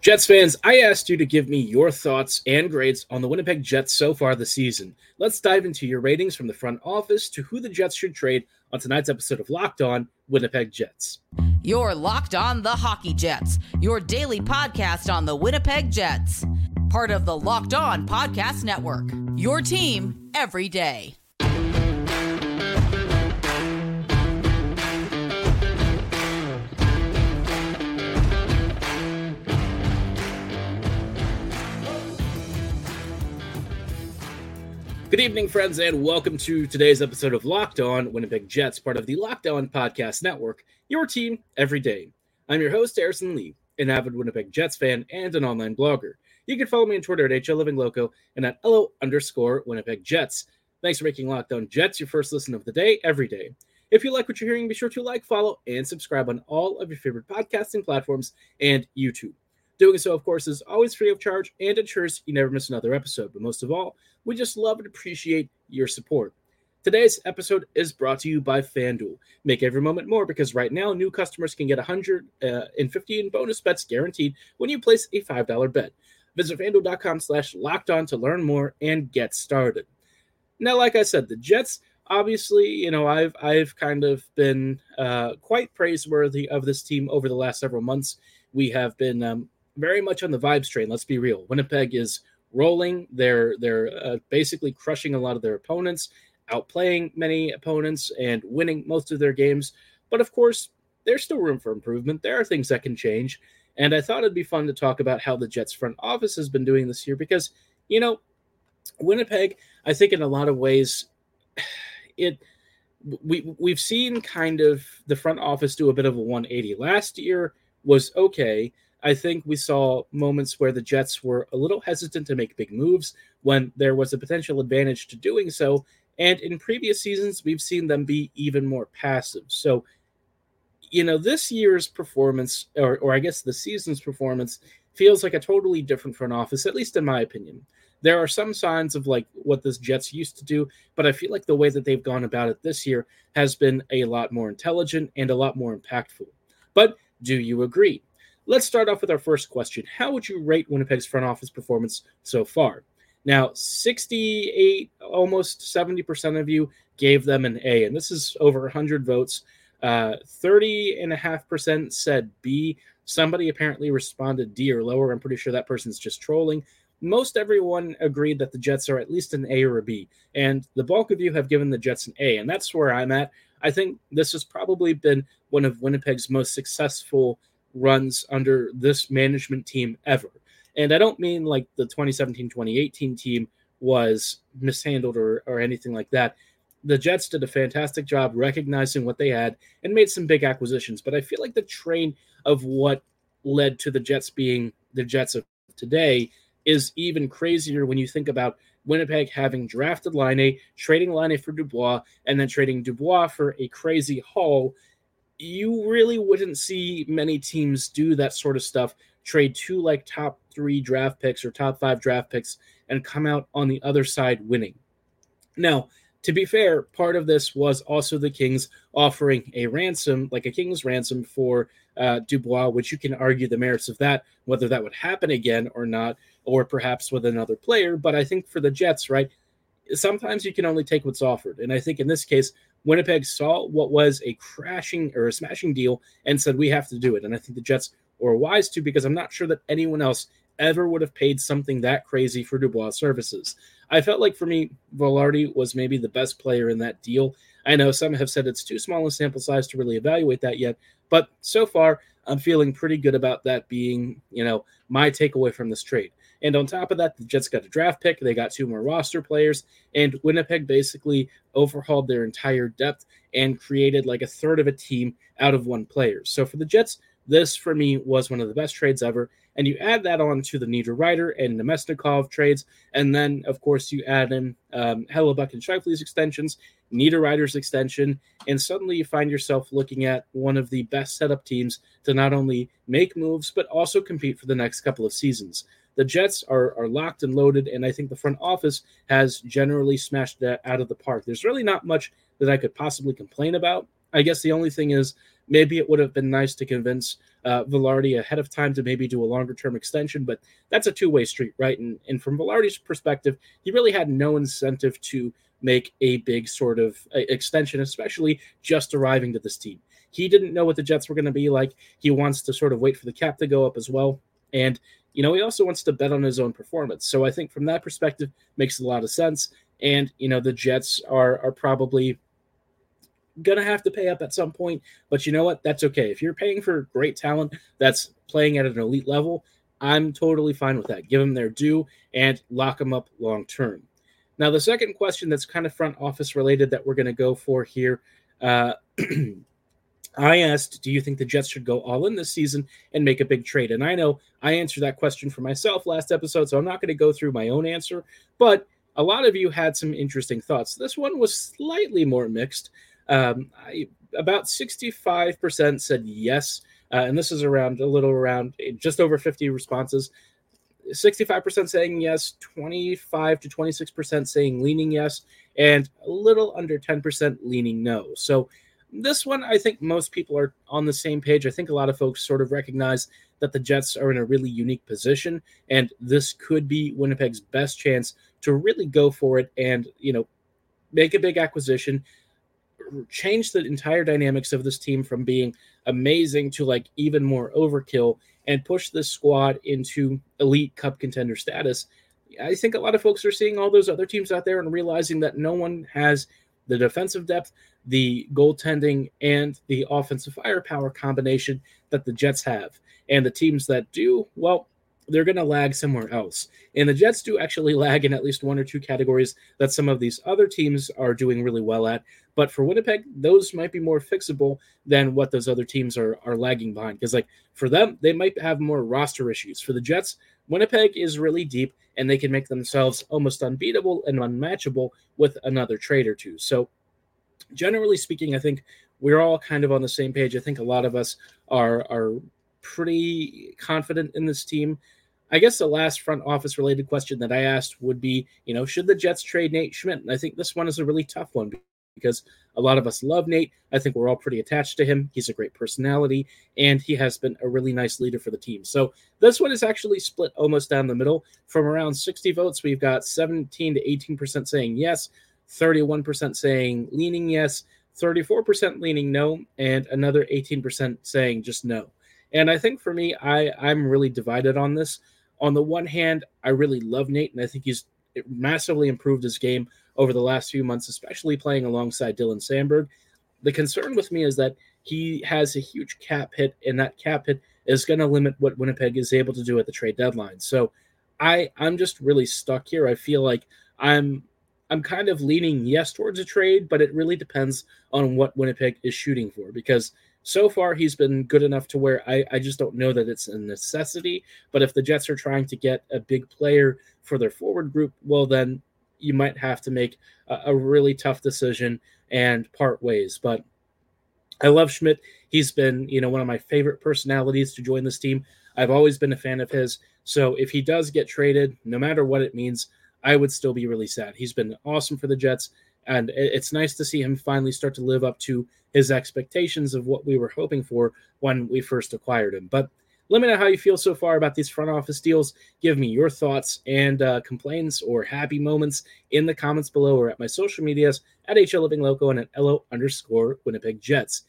Jets fans, I asked you to give me your thoughts and grades on the Winnipeg Jets so far this season. Let's dive into your ratings from the front office to who the Jets should trade on tonight's episode of Locked On Winnipeg Jets. You're Locked On the Hockey Jets, your daily podcast on the Winnipeg Jets. Part of the Locked On Podcast Network. Your team every day. Good evening, friends, and welcome to today's episode of Locked On Winnipeg Jets, part of the Locked On Podcast Network, your team every day. I'm your host, Harrison Lee, an avid Winnipeg Jets fan and an online blogger. You can follow me on Twitter at HLivingLoco and at LO underscore Winnipeg Jets. Thanks for making Locked On Jets your first listen of the day every day. If you like what you're hearing, be sure to like, follow, and subscribe on all of your favorite podcasting platforms and YouTube. Doing so, of course, is always free of charge and ensures you never miss another episode. But most of all, we just love and appreciate your support. Today's episode is brought to you by FanDuel. Make every moment more because right now new customers can get 150 uh, in bonus bets guaranteed when you place a $5 bet. Visit fanduel.com slash locked on to learn more and get started. Now, like I said, the Jets obviously, you know, I've I've kind of been uh, quite praiseworthy of this team over the last several months. We have been um, very much on the vibes train. Let's be real. Winnipeg is rolling. They're they're uh, basically crushing a lot of their opponents, outplaying many opponents, and winning most of their games. But of course, there's still room for improvement. There are things that can change. And I thought it'd be fun to talk about how the Jets front office has been doing this year because, you know, Winnipeg, I think in a lot of ways, it we we've seen kind of the front office do a bit of a 180. Last year was okay. I think we saw moments where the Jets were a little hesitant to make big moves when there was a potential advantage to doing so. And in previous seasons, we've seen them be even more passive. So, you know, this year's performance, or, or I guess the season's performance, feels like a totally different front office, at least in my opinion. There are some signs of like what this Jets used to do, but I feel like the way that they've gone about it this year has been a lot more intelligent and a lot more impactful. But do you agree? Let's start off with our first question. How would you rate Winnipeg's front office performance so far? Now, 68, almost 70% of you gave them an A, and this is over 100 votes. Uh, 30.5% said B. Somebody apparently responded D or lower. I'm pretty sure that person's just trolling. Most everyone agreed that the Jets are at least an A or a B, and the bulk of you have given the Jets an A, and that's where I'm at. I think this has probably been one of Winnipeg's most successful runs under this management team ever. And I don't mean like the 2017 2018 team was mishandled or, or anything like that. The Jets did a fantastic job recognizing what they had and made some big acquisitions. But I feel like the train of what led to the Jets being the Jets of today is even crazier when you think about Winnipeg having drafted Laine, trading Laine for Dubois, and then trading Dubois for a crazy haul you really wouldn't see many teams do that sort of stuff trade two like top three draft picks or top five draft picks and come out on the other side winning. Now to be fair part of this was also the kings offering a ransom like a king's ransom for uh, dubois which you can argue the merits of that whether that would happen again or not or perhaps with another player. But i think for the jets right sometimes you can only take what's offered. And i think in this case Winnipeg saw what was a crashing or a smashing deal and said, we have to do it. And I think the Jets were wise to because I'm not sure that anyone else ever would have paid something that crazy for Dubois services. I felt like for me, Vilardi was maybe the best player in that deal. I know some have said it's too small a sample size to really evaluate that yet, but so far I'm feeling pretty good about that being, you know, my takeaway from this trade. And on top of that, the Jets got a draft pick. They got two more roster players, and Winnipeg basically overhauled their entire depth and created like a third of a team out of one player. So for the Jets, this for me was one of the best trades ever. And you add that on to the Niederreiter and Namestnikov trades, and then of course you add in um, Hellebuyck and Scheifele's extensions, Niederreiter's extension, and suddenly you find yourself looking at one of the best setup teams to not only make moves but also compete for the next couple of seasons the Jets are, are locked and loaded, and I think the front office has generally smashed that out of the park. There's really not much that I could possibly complain about. I guess the only thing is maybe it would have been nice to convince uh, Vilardi ahead of time to maybe do a longer term extension, but that's a two way street, right? And, and from Vilardi's perspective, he really had no incentive to make a big sort of uh, extension, especially just arriving to this team. He didn't know what the Jets were going to be like. He wants to sort of wait for the cap to go up as well. And, you know, he also wants to bet on his own performance. So I think from that perspective, makes a lot of sense. And, you know, the Jets are are probably gonna have to pay up at some point. But you know what? That's okay. If you're paying for great talent that's playing at an elite level, I'm totally fine with that. Give them their due and lock them up long term. Now, the second question that's kind of front office related that we're going to go for here. Uh, I asked, do you think the Jets should go all in this season and make a big trade? And I know I answered that question for myself last episode, so I'm not going to go through my own answer, but a lot of you had some interesting thoughts. This one was slightly more mixed. Um, I, about 65% said yes. Uh, and this is around a little around just over 50 responses. 65% saying yes, 25 to 26% saying leaning yes, and a little under 10% leaning no. So, this one, I think most people are on the same page. I think a lot of folks sort of recognize that the Jets are in a really unique position, and this could be Winnipeg's best chance to really go for it and, you know, make a big acquisition, change the entire dynamics of this team from being amazing to like even more overkill and push this squad into elite cup contender status. I think a lot of folks are seeing all those other teams out there and realizing that no one has the defensive depth, the goaltending, and the offensive firepower combination that the Jets have. And the teams that do, well, they're going to lag somewhere else. And the Jets do actually lag in at least one or two categories that some of these other teams are doing really well at. But for Winnipeg, those might be more fixable than what those other teams are, are lagging behind. Because, like, for them, they might have more roster issues. For the Jets, Winnipeg is really deep and they can make themselves almost unbeatable and unmatchable with another trade or two. So, generally speaking, I think we're all kind of on the same page. I think a lot of us are are pretty confident in this team. I guess the last front office related question that I asked would be, you know, should the Jets trade Nate Schmidt? And I think this one is a really tough one because a lot of us love Nate. I think we're all pretty attached to him. He's a great personality and he has been a really nice leader for the team. So this one is actually split almost down the middle. From around 60 votes, we've got 17 to 18% saying yes, 31% saying leaning yes, 34% leaning no, and another 18% saying just no. And I think for me, I I'm really divided on this. On the one hand, I really love Nate, and I think he's massively improved his game over the last few months, especially playing alongside Dylan Samberg. The concern with me is that he has a huge cap hit, and that cap hit is going to limit what Winnipeg is able to do at the trade deadline. So I I'm just really stuck here. I feel like I'm I'm kind of leaning yes towards a trade, but it really depends on what Winnipeg is shooting for because so far he's been good enough to where I, I just don't know that it's a necessity. But if the Jets are trying to get a big player for their forward group, well, then you might have to make a, a really tough decision and part ways. But I love Schmidt. He's been, you know, one of my favorite personalities to join this team. I've always been a fan of his. So if he does get traded, no matter what it means, I would still be really sad. He's been awesome for the Jets, and it's nice to see him finally start to live up to his expectations of what we were hoping for when we first acquired him. But let me know how you feel so far about these front office deals. Give me your thoughts and uh, complaints or happy moments in the comments below or at my social medias at HL Living Loco and at LO underscore Winnipeg Jets.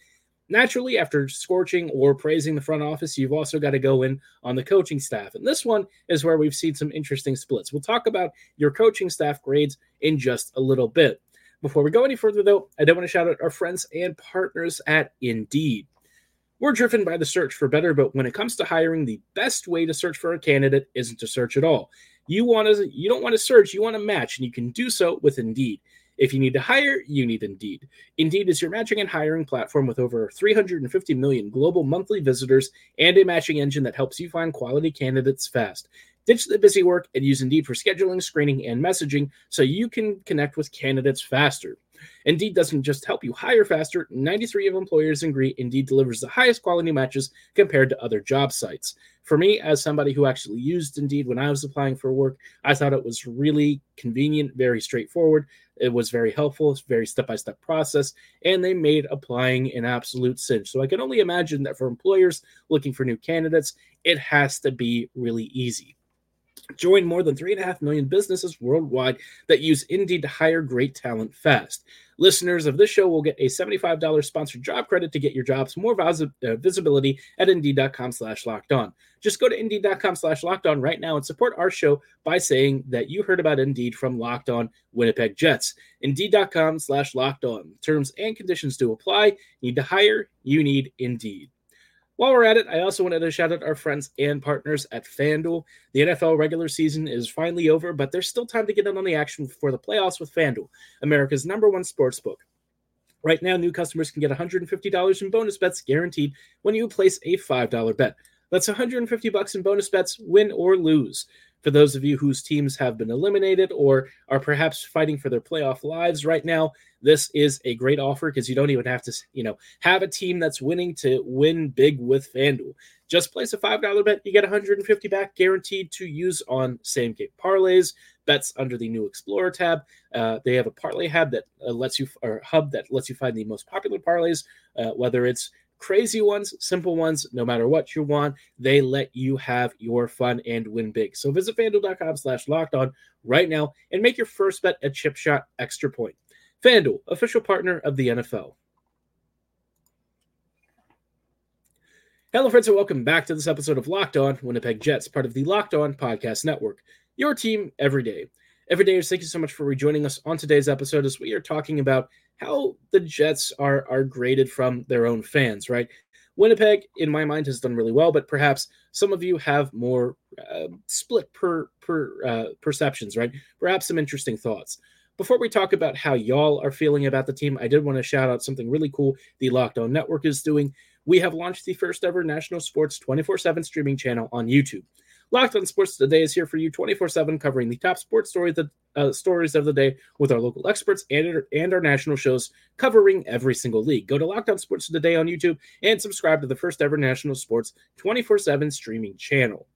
Naturally, after scorching or praising the front office, you've also got to go in on the coaching staff. And this one is where we've seen some interesting splits. We'll talk about your coaching staff grades in just a little bit. Before we go any further, though, I do want to shout out our friends and partners at Indeed. We're driven by the search for better, but when it comes to hiring, the best way to search for a candidate isn't to search at all. You want to you don't want to search, you want to match, and you can do so with Indeed. If you need to hire, you need Indeed. Indeed is your matching and hiring platform with over 350 million global monthly visitors and a matching engine that helps you find quality candidates fast. Ditch the busy work and use Indeed for scheduling, screening, and messaging so you can connect with candidates faster. Indeed doesn't just help you hire faster, 93 of employers agree Indeed delivers the highest quality matches compared to other job sites. For me, as somebody who actually used Indeed when I was applying for work, I thought it was really convenient, very straightforward. It was very helpful, it's very step by step process, and they made applying an absolute cinch. So I can only imagine that for employers looking for new candidates, it has to be really easy. Join more than 3.5 million businesses worldwide that use Indeed to hire great talent fast. Listeners of this show will get a $75 sponsored job credit to get your jobs more vis- uh, visibility at Indeed.com slash locked on. Just go to Indeed.com slash locked on right now and support our show by saying that you heard about Indeed from Locked On Winnipeg Jets. Indeed.com slash locked on. Terms and conditions do apply. Need to hire? You need Indeed. While we're at it, I also wanted to shout out our friends and partners at FanDuel. The NFL regular season is finally over, but there's still time to get in on the action for the playoffs with FanDuel, America's number one sports book. Right now, new customers can get $150 in bonus bets guaranteed when you place a $5 bet. That's 150 bucks in bonus bets, win or lose. For those of you whose teams have been eliminated or are perhaps fighting for their playoff lives right now, this is a great offer because you don't even have to, you know, have a team that's winning to win big with FanDuel. Just place a $5 bet, you get 150 back guaranteed to use on same game parlays, bets under the new Explorer tab. Uh, they have a parlay hub that uh, lets you, or hub that lets you find the most popular parlays, uh, whether it's crazy ones, simple ones, no matter what you want, they let you have your fun and win big. So visit fanduel.com slash locked on right now and make your first bet a chip shot extra point. FanDuel, official partner of the NFL. Hello, friends, and welcome back to this episode of Locked On Winnipeg Jets, part of the Locked On Podcast Network. Your team every day. Every day, thank you so much for rejoining us on today's episode as we are talking about how the Jets are are graded from their own fans, right? Winnipeg, in my mind, has done really well, but perhaps some of you have more uh, split per per uh, perceptions, right? Perhaps some interesting thoughts. Before we talk about how y'all are feeling about the team, I did want to shout out something really cool the Locked On Network is doing. We have launched the first ever national sports 24 7 streaming channel on YouTube. Locked On Sports Today is here for you 24 7, covering the top sports stories, the, uh, stories of the day with our local experts and, and our national shows covering every single league. Go to Locked On Sports Today on YouTube and subscribe to the first ever national sports 24 7 streaming channel.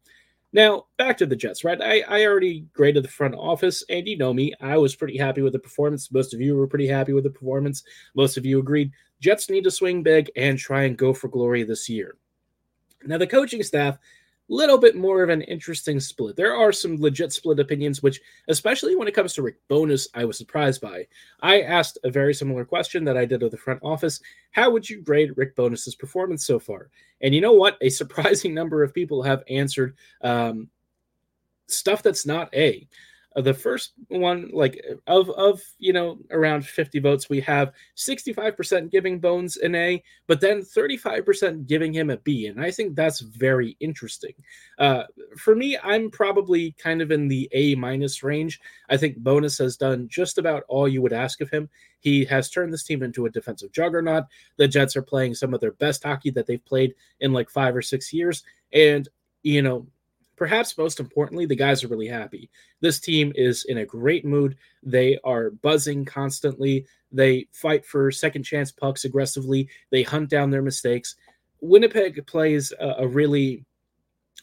Now, back to the Jets, right? I, I already graded the front office, and you know me. I was pretty happy with the performance. Most of you were pretty happy with the performance. Most of you agreed Jets need to swing big and try and go for glory this year. Now, the coaching staff little bit more of an interesting split. There are some legit split opinions, which, especially when it comes to Rick Bowness, I was surprised by. I asked a very similar question that I did of the front office. How would you grade Rick Bowness's performance so far? And you know what? A surprising number of people have answered um, stuff that's not A. Uh, the first one, like of of you know around 50 votes, we have 65% giving Bones an A, but then 35% giving him a B, and I think that's very interesting. Uh, for me, I'm probably kind of in the A minus range. I think Bowness has done just about all you would ask of him. He has turned this team into a defensive juggernaut. The Jets are playing some of their best hockey that they've played in like five or six years, and you know perhaps most importantly, the guys are really happy. This team is in a great mood. They are buzzing constantly. They fight for second chance pucks aggressively. They hunt down their mistakes. Winnipeg plays a, a really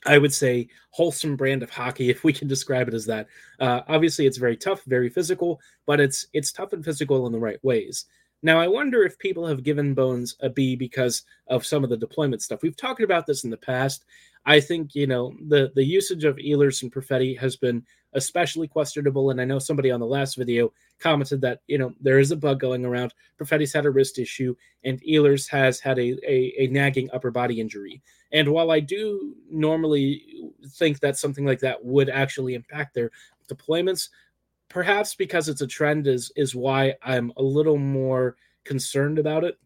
I would say wholesome brand of hockey, if we can describe it as that. Uh, obviously, it's very tough, very physical, but it's it's tough and physical in the right ways. Now, I wonder if people have given Bones a B because of some of the deployment stuff. We've talked about this in the past. I think you know the the usage of Ehlers and Perfetti has been especially questionable, and I know somebody on the last video commented that you know there is a bug going around. Perfetti's had a wrist issue, and Ehlers has had a, a, a nagging upper body injury. And while I do normally think that something like that would actually impact their deployments, perhaps because it's a trend is is why I'm a little more concerned about it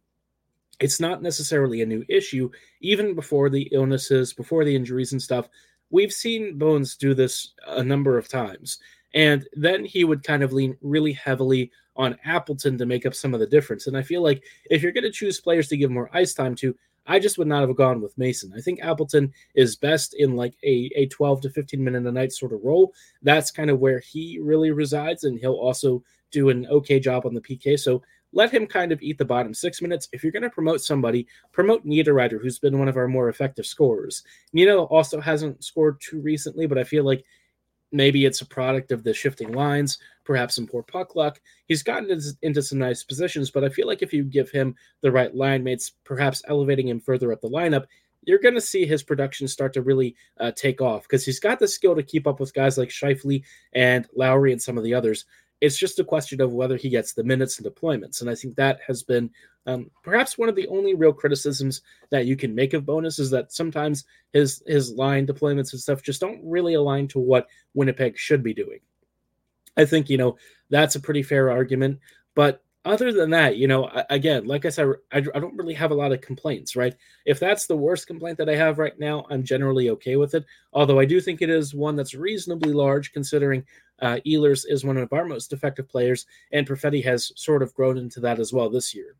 it's not necessarily a new issue. Even before the illnesses, before the injuries and stuff, we've seen Bones do this a number of times. And then he would kind of lean really heavily on Appleton to make up some of the difference. And I feel like if you're going to choose players to give more ice time to, I just would not have gone with Mason. I think Appleton is best in like a, a 12 to 15 minute a night sort of role. That's kind of where he really resides. And he'll also do an okay job on the PK. So let him kind of eat the bottom six minutes. If you're going to promote somebody, promote Niederreiter, who's been one of our more effective scorers. Nino also hasn't scored too recently, but I feel like maybe it's a product of the shifting lines, perhaps some poor puck luck. He's gotten into some nice positions, but I feel like if you give him the right line mates, perhaps elevating him further up the lineup, you're going to see his production start to really uh, take off because he's got the skill to keep up with guys like Scheifele and Lowry and some of the others. It's just a question of whether he gets the minutes and deployments. And I think that has been um, perhaps one of the only real criticisms that you can make of Bowness is that sometimes his his line deployments and stuff just don't really align to what Winnipeg should be doing. I think you know that's a pretty fair argument, but other than that, you know, again, like I said, I, don't really have a lot of complaints, right? If that's the worst complaint that I have right now, I'm generally okay with it. Although I do think it is one that's reasonably large, considering uh, Ehlers is one of our most effective players, and Perfetti has sort of grown into that as well this year.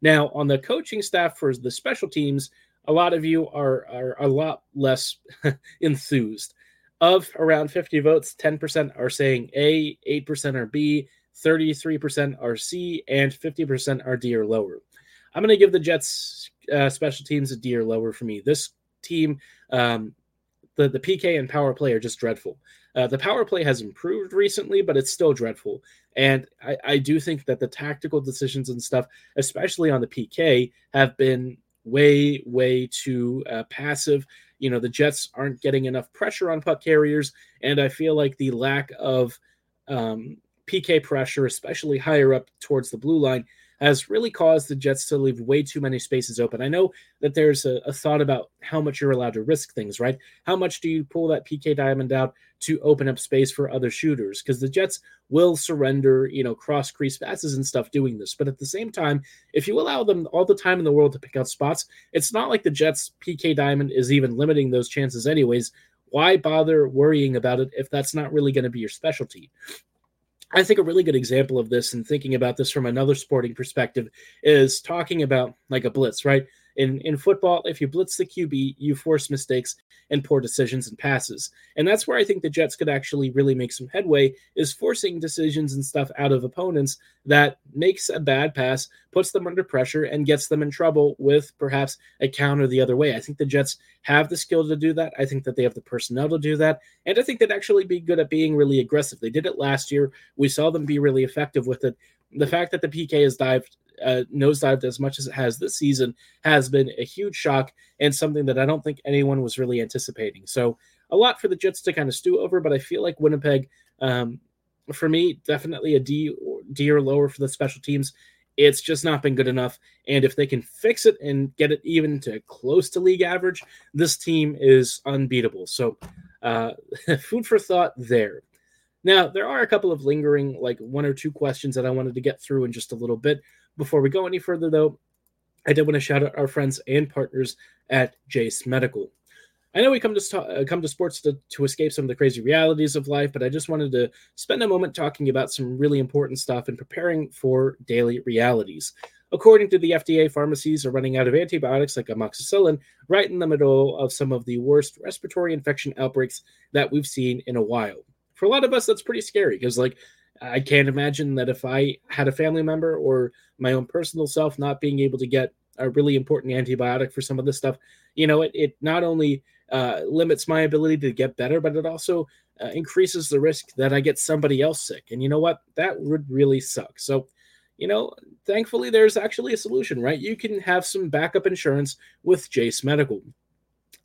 Now, on the coaching staff for the special teams, a lot of you are are a lot less enthused. Of around 50 votes, 10% are saying A, 8% are B, 33% are C, and 50% are D or lower. I'm going to give the Jets uh, special teams a D or lower for me. This team, um, the, the PK and power play are just dreadful. Uh, the power play has improved recently, but it's still dreadful. And I, I do think that the tactical decisions and stuff, especially on the PK, have been way, way too uh, passive. You know, the Jets aren't getting enough pressure on puck carriers. And I feel like the lack of um, PK pressure, especially higher up towards the blue line, has really caused the Jets to leave way too many spaces open. I know that there's a, a, thought about how much you're allowed to risk things, right? How much do you pull that PK diamond out to open up space for other shooters? Because the Jets will surrender, you know, cross crease passes and stuff doing this. But at the same time, if you allow them all the time in the world to pick out spots, it's not like the Jets PK diamond is even limiting those chances, anyways. Why bother worrying about it if that's not really going to be your specialty? I think a really good example of this and thinking about this from another sporting perspective is talking about like a blitz, right? In in football, if you blitz the QB, you force mistakes and poor decisions and passes. And that's where I think the Jets could actually really make some headway is forcing decisions and stuff out of opponents that makes a bad pass, puts them under pressure and gets them in trouble with perhaps a counter the other way. I think the Jets have the skill to do that. I think that they have the personnel to do that. And I think they'd actually be good at being really aggressive. They did it last year. We saw them be really effective with it. The fact that the PK has dived uh, nosedived as much as it has this season has been a huge shock and something that I don't think anyone was really anticipating. So a lot for the Jets to kind of stew over, but I feel like Winnipeg, um, for me, definitely a D or, D or lower for the special teams. It's just not been good enough. And if they can fix it and get it even to close to league average, this team is unbeatable. So, uh, food for thought there. Now, there are a couple of lingering, like one or two questions that I wanted to get through in just a little bit. Before we go any further, though, I did want to shout out our friends and partners at Jase Medical. I know we come to uh, come to sports to, to escape some of the crazy realities of life, but I just wanted to spend a moment talking about some really important stuff and preparing for daily realities. According to the FDA, pharmacies are running out of antibiotics like amoxicillin right in the middle of some of the worst respiratory infection outbreaks that we've seen in a while. For a lot of us, that's pretty scary because, like, I can't imagine that if I had a family member or my own personal self not being able to get a really important antibiotic for some of this stuff, you know, it, it not only uh, limits my ability to get better, but it also uh, increases the risk that I get somebody else sick. And you know what? That would really suck. So, you know, thankfully, there's actually a solution, right? You can have some backup insurance with Jase Medical.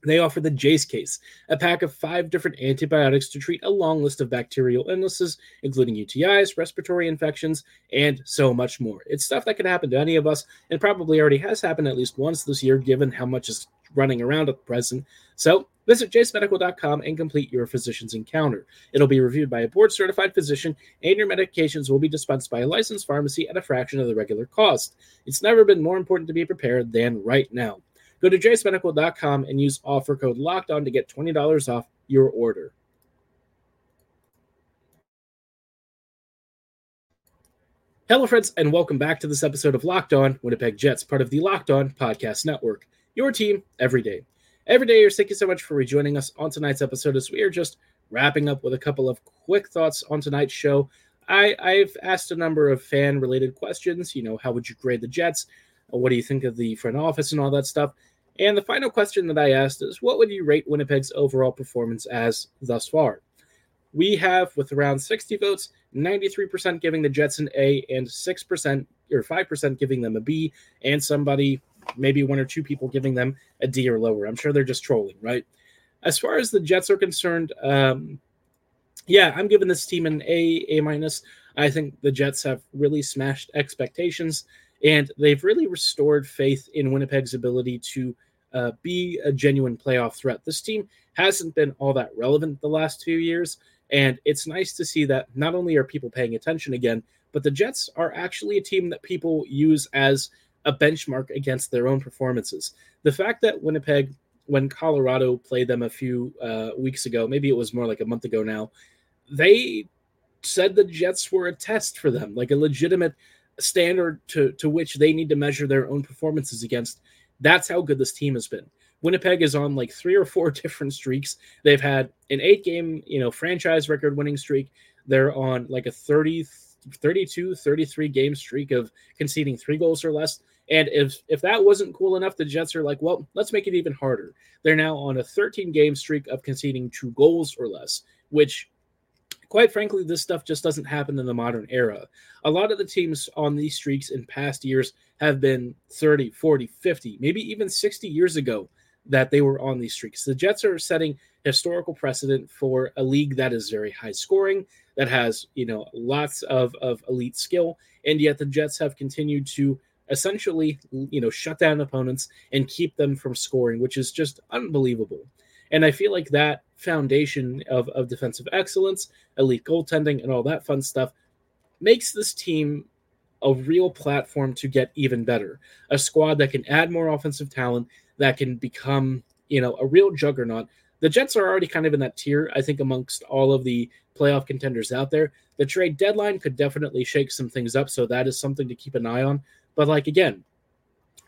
They offer the Jase case, a pack of five different antibiotics to treat a long list of bacterial illnesses, including UTIs, respiratory infections, and so much more. It's stuff that could happen to any of us, and probably already has happened at least once this year, given how much is running around at present. So visit jasemedical.com and complete your physician's encounter. It'll be reviewed by a board certified physician, and your medications will be dispensed by a licensed pharmacy at a fraction of the regular cost. It's never been more important to be prepared than right now. Go to jasemedical.com and use offer code locked on to get $20 off your order. Hello, friends, and welcome back to this episode of Locked On Winnipeg Jets, part of the Locked On Podcast Network. Your team every day. Every day, thank you so much for rejoining us on tonight's episode as we are just wrapping up with a couple of quick thoughts on tonight's show. I, I've asked a number of fan related questions. You know, how would you grade the Jets? What do you think of the front office and all that stuff? And the final question that I asked is what would you rate Winnipeg's overall performance as thus far? We have, with around 60 votes, 93% giving the Jets an A and 6% or 5% giving them a B, and somebody, maybe one or two people, giving them a D or lower. I'm sure they're just trolling, right? As far as the Jets are concerned, um, yeah, I'm giving this team an A, A minus. I think the Jets have really smashed expectations, and they've really restored faith in Winnipeg's ability to uh, be a genuine playoff threat. This team hasn't been all that relevant the last two years, and it's nice to see that not only are people paying attention again, but the Jets are actually a team that people use as a benchmark against their own performances. The fact that Winnipeg, when Colorado played them a few uh, weeks ago, maybe it was more like a month ago now, they said the Jets were a test for them, like a legitimate standard to, to which they need to measure their own performances against. That's how good this team has been. Winnipeg is on like three or four different streaks. They've had an eight game, you know, franchise record winning streak. They're on like a 30, 32, 33 game streak of conceding three goals or less. And if if that wasn't cool enough, the Jets are like, well, let's make it even harder. They're now on a 13 game streak of conceding two goals or less, which quite frankly, this stuff just doesn't happen in the modern era. A lot of the teams on these streaks in past years have been 30, 40, 50, maybe even 60 years ago that they were on these streaks. The Jets are setting historical precedent for a league that is very high scoring, that has, you know, lots of, of elite skill, and yet the Jets have continued to essentially, you know, shut down opponents and keep them from scoring, which is just unbelievable. And I feel like that foundation of, of defensive excellence, elite goaltending, and all that fun stuff makes this team a real platform to get even better. A squad that can add more offensive talent, that can become, you know, a real juggernaut. The Jets are already kind of in that tier, I think, amongst all of the playoff contenders out there. The trade deadline could definitely shake some things up, so that is something to keep an eye on. But like again,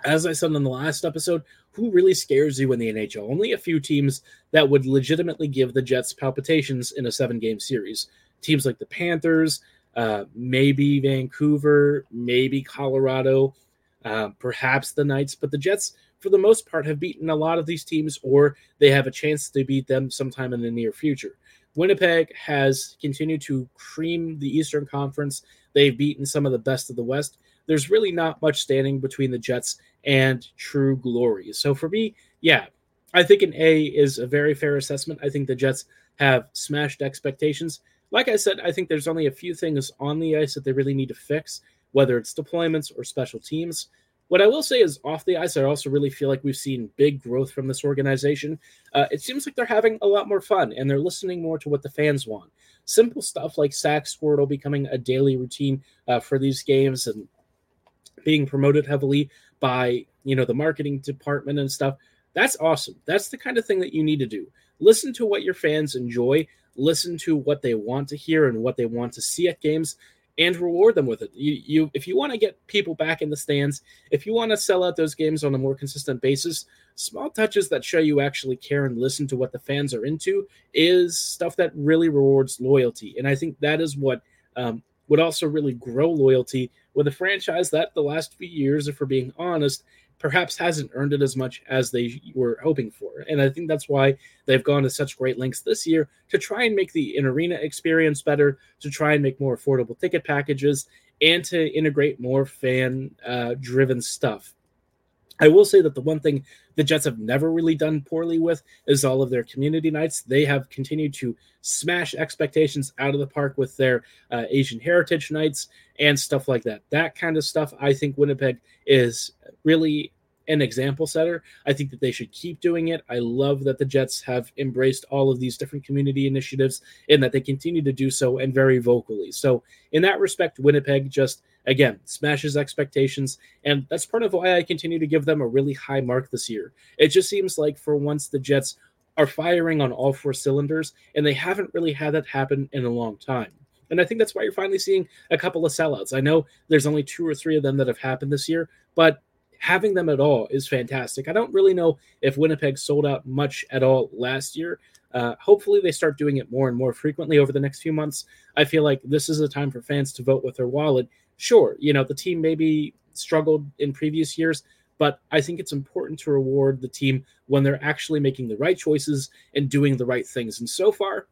as I said in the last episode, who really scares you in the NHL? Only a few teams that would legitimately give the Jets palpitations in a seven game series. Teams like the Panthers, uh, maybe Vancouver, maybe Colorado, uh, perhaps the Knights, but the Jets, for the most part, have beaten a lot of these teams, or they have a chance to beat them sometime in the near future. Winnipeg has continued to cream the Eastern Conference. They've beaten some of the best of the West. There's really not much standing between the Jets and true glory. So for me, yeah, I think an A is a very fair assessment. I think the Jets have smashed expectations. Like I said, I think there's only a few things on the ice that they really need to fix, whether it's deployments or special teams. What I will say is, off the ice, I also really feel like we've seen big growth from this organization. Uh, it seems like they're having a lot more fun and they're listening more to what the fans want. Simple stuff like sack Squirtle becoming a daily routine uh, for these games and being promoted heavily by you know the marketing department and stuff that's awesome. That's the kind of thing that you need to do. Listen to what your fans enjoy. Listen to what they want to hear and what they want to see at games and reward them with it. You, you if you want to get people back in the stands if you want to sell out those games on a more consistent basis small touches that show you actually care and listen to what the fans are into is stuff that really rewards loyalty. And i think that is what um, would also really grow loyalty with a franchise that the last few years, if we're being honest, perhaps hasn't earned it as much as they were hoping for. And I think that's why they've gone to such great lengths this year to try and make the in arena experience better, to try and make more affordable ticket packages, and to integrate more fan uh, driven stuff. I will say that the one thing the Jets have never really done poorly with is all of their community nights. They have continued to smash expectations out of the park with their uh, Asian heritage nights and stuff like that. That kind of stuff, I think Winnipeg is really an example setter. I think that they should keep doing it. I love that the Jets have embraced all of these different community initiatives and that they continue to do so and very vocally. So, in that respect, Winnipeg just again smashes expectations and that's part of why i continue to give them a really high mark this year it just seems like for once the jets are firing on all four cylinders and they haven't really had that happen in a long time and i think that's why you're finally seeing a couple of sellouts i know there's only two or three of them that have happened this year but having them at all is fantastic. I don't really know if Winnipeg sold out much at all last year, Uh, hopefully, they start doing it more and more frequently over the next few months. I feel like this is a time for fans to vote with their wallet. Sure, you know, the team maybe struggled in previous years, but I think it's important to reward the team when they're actually making the right choices and doing the right things. And so far,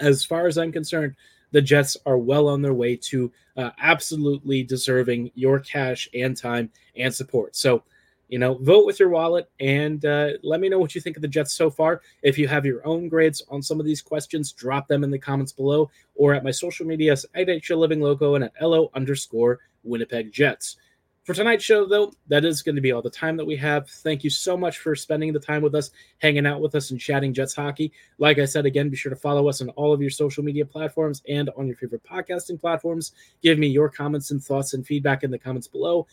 as far as I'm concerned, the Jets are well on their way to uh, absolutely deserving your cash and time and support. So, you know, vote with your wallet and uh, let me know what you think of the Jets so far. If you have your own grades on some of these questions, drop them in the comments below or at my social medias at HL Living Loco and at LO underscore Winnipeg Jets. For tonight's show, though, that is going to be all the time that we have. Thank you so much for spending the time with us, hanging out with us, and chatting Jets hockey. Like I said, again, be sure to follow us on all of your social media platforms and on your favorite podcasting platforms. Give me your comments and thoughts and feedback in the comments below.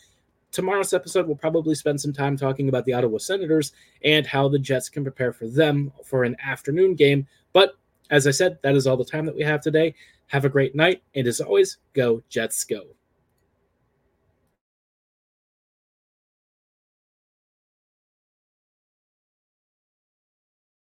Tomorrow's episode, we'll probably spend some time talking about the Ottawa Senators and how the Jets can prepare for them for an afternoon game. But as I said, that is all the time that we have today. Have a great night, and as always, go Jets, go.